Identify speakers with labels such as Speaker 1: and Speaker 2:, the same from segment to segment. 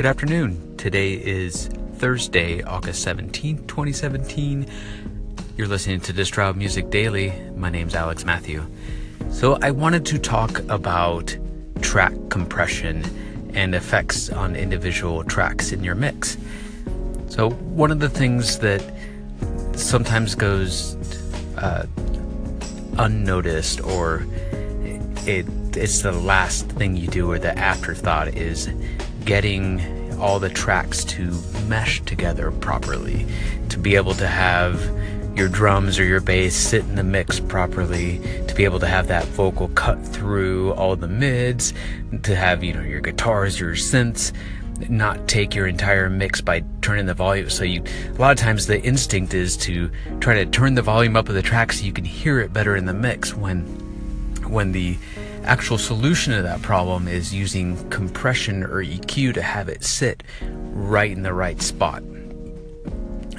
Speaker 1: Good afternoon. Today is Thursday, August 17th, 2017. You're listening to Distraught Music Daily. My name's Alex Matthew. So, I wanted to talk about track compression and effects on individual tracks in your mix. So, one of the things that sometimes goes uh, unnoticed or it it's the last thing you do or the afterthought is getting all the tracks to mesh together properly to be able to have your drums or your bass sit in the mix properly to be able to have that vocal cut through all the mids to have you know your guitars your synths not take your entire mix by turning the volume. So you a lot of times the instinct is to try to turn the volume up of the track so you can hear it better in the mix when when the actual solution to that problem is using compression or EQ to have it sit right in the right spot.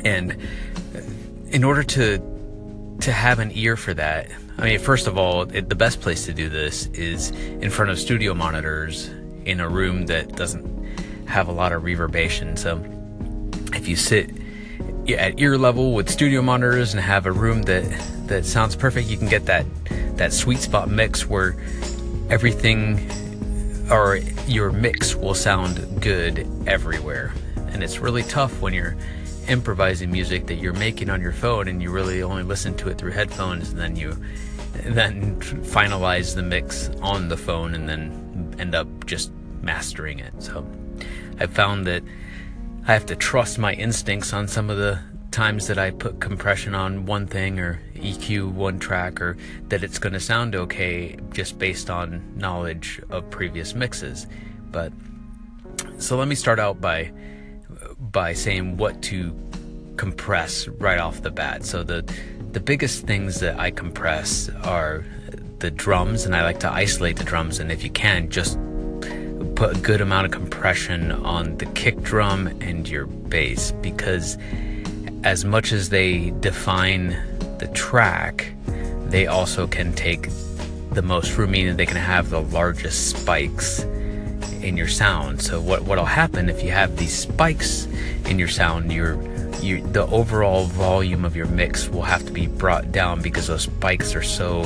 Speaker 1: And in order to to have an ear for that, I mean, first of all, it, the best place to do this is in front of studio monitors in a room that doesn't have a lot of reverberation. So if you sit at ear level with studio monitors and have a room that that sounds perfect, you can get that that sweet spot mix where everything or your mix will sound good everywhere. And it's really tough when you're improvising music that you're making on your phone and you really only listen to it through headphones and then you then finalize the mix on the phone and then end up just mastering it. So I've found that I have to trust my instincts on some of the times that I put compression on one thing or EQ one track or that it's going to sound okay just based on knowledge of previous mixes. But so let me start out by by saying what to compress right off the bat. So the the biggest things that I compress are the drums and I like to isolate the drums and if you can just put a good amount of compression on the kick drum and your bass because as much as they define the track, they also can take the most room, meaning they can have the largest spikes in your sound. So what what'll happen if you have these spikes in your sound, your you the overall volume of your mix will have to be brought down because those spikes are so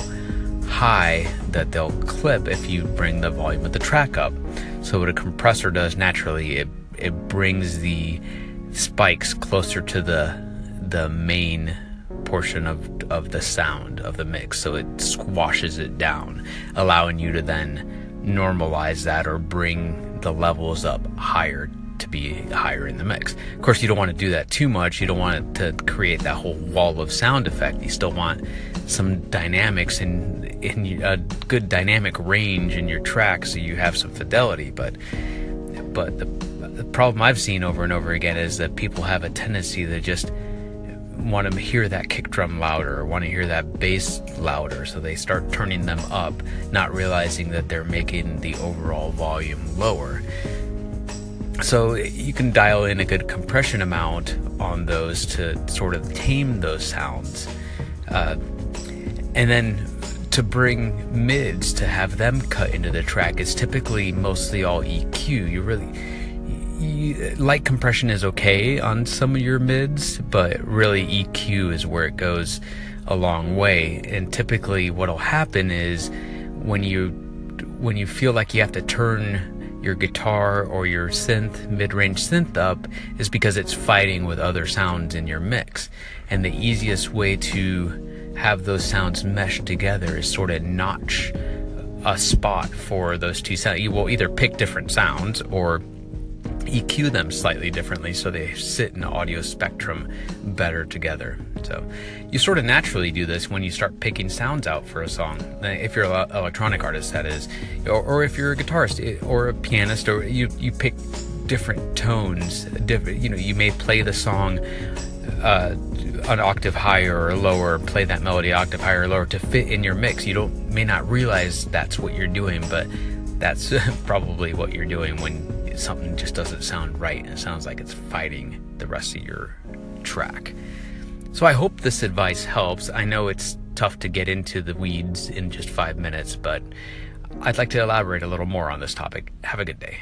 Speaker 1: high that they'll clip if you bring the volume of the track up. So what a compressor does naturally, it it brings the spikes closer to the the main portion of of the sound of the mix so it squashes it down allowing you to then normalize that or bring the levels up higher to be higher in the mix. Of course, you don't want to do that too much. You don't want to create that whole wall of sound effect. You still want some dynamics in in a good dynamic range in your track so you have some fidelity, but but the the problem I've seen over and over again is that people have a tendency to just want to hear that kick drum louder or want to hear that bass louder. So they start turning them up not realizing that they're making the overall volume lower. So you can dial in a good compression amount on those to sort of tame those sounds. Uh, and then to bring mids to have them cut into the track is typically mostly all EQ. You really you, light compression is okay on some of your mids, but really EQ is where it goes a long way. And typically, what'll happen is when you when you feel like you have to turn your guitar or your synth mid-range synth up is because it's fighting with other sounds in your mix. And the easiest way to have those sounds mesh together is sort of notch a spot for those two sounds. You will either pick different sounds or EQ them slightly differently so they sit in the audio spectrum better together. So you sort of naturally do this when you start picking sounds out for a song. If you're an electronic artist, that is, or, or if you're a guitarist eh, or a pianist, or you you pick different tones. Different, you know, you may play the song uh, an octave higher or lower, play that melody octave higher or lower to fit in your mix. You don't may not realize that's what you're doing, but that's probably what you're doing when something just doesn't sound right and it sounds like it's fighting the rest of your track. So I hope this advice helps. I know it's tough to get into the weeds in just five minutes, but I'd like to elaborate a little more on this topic. Have a good day.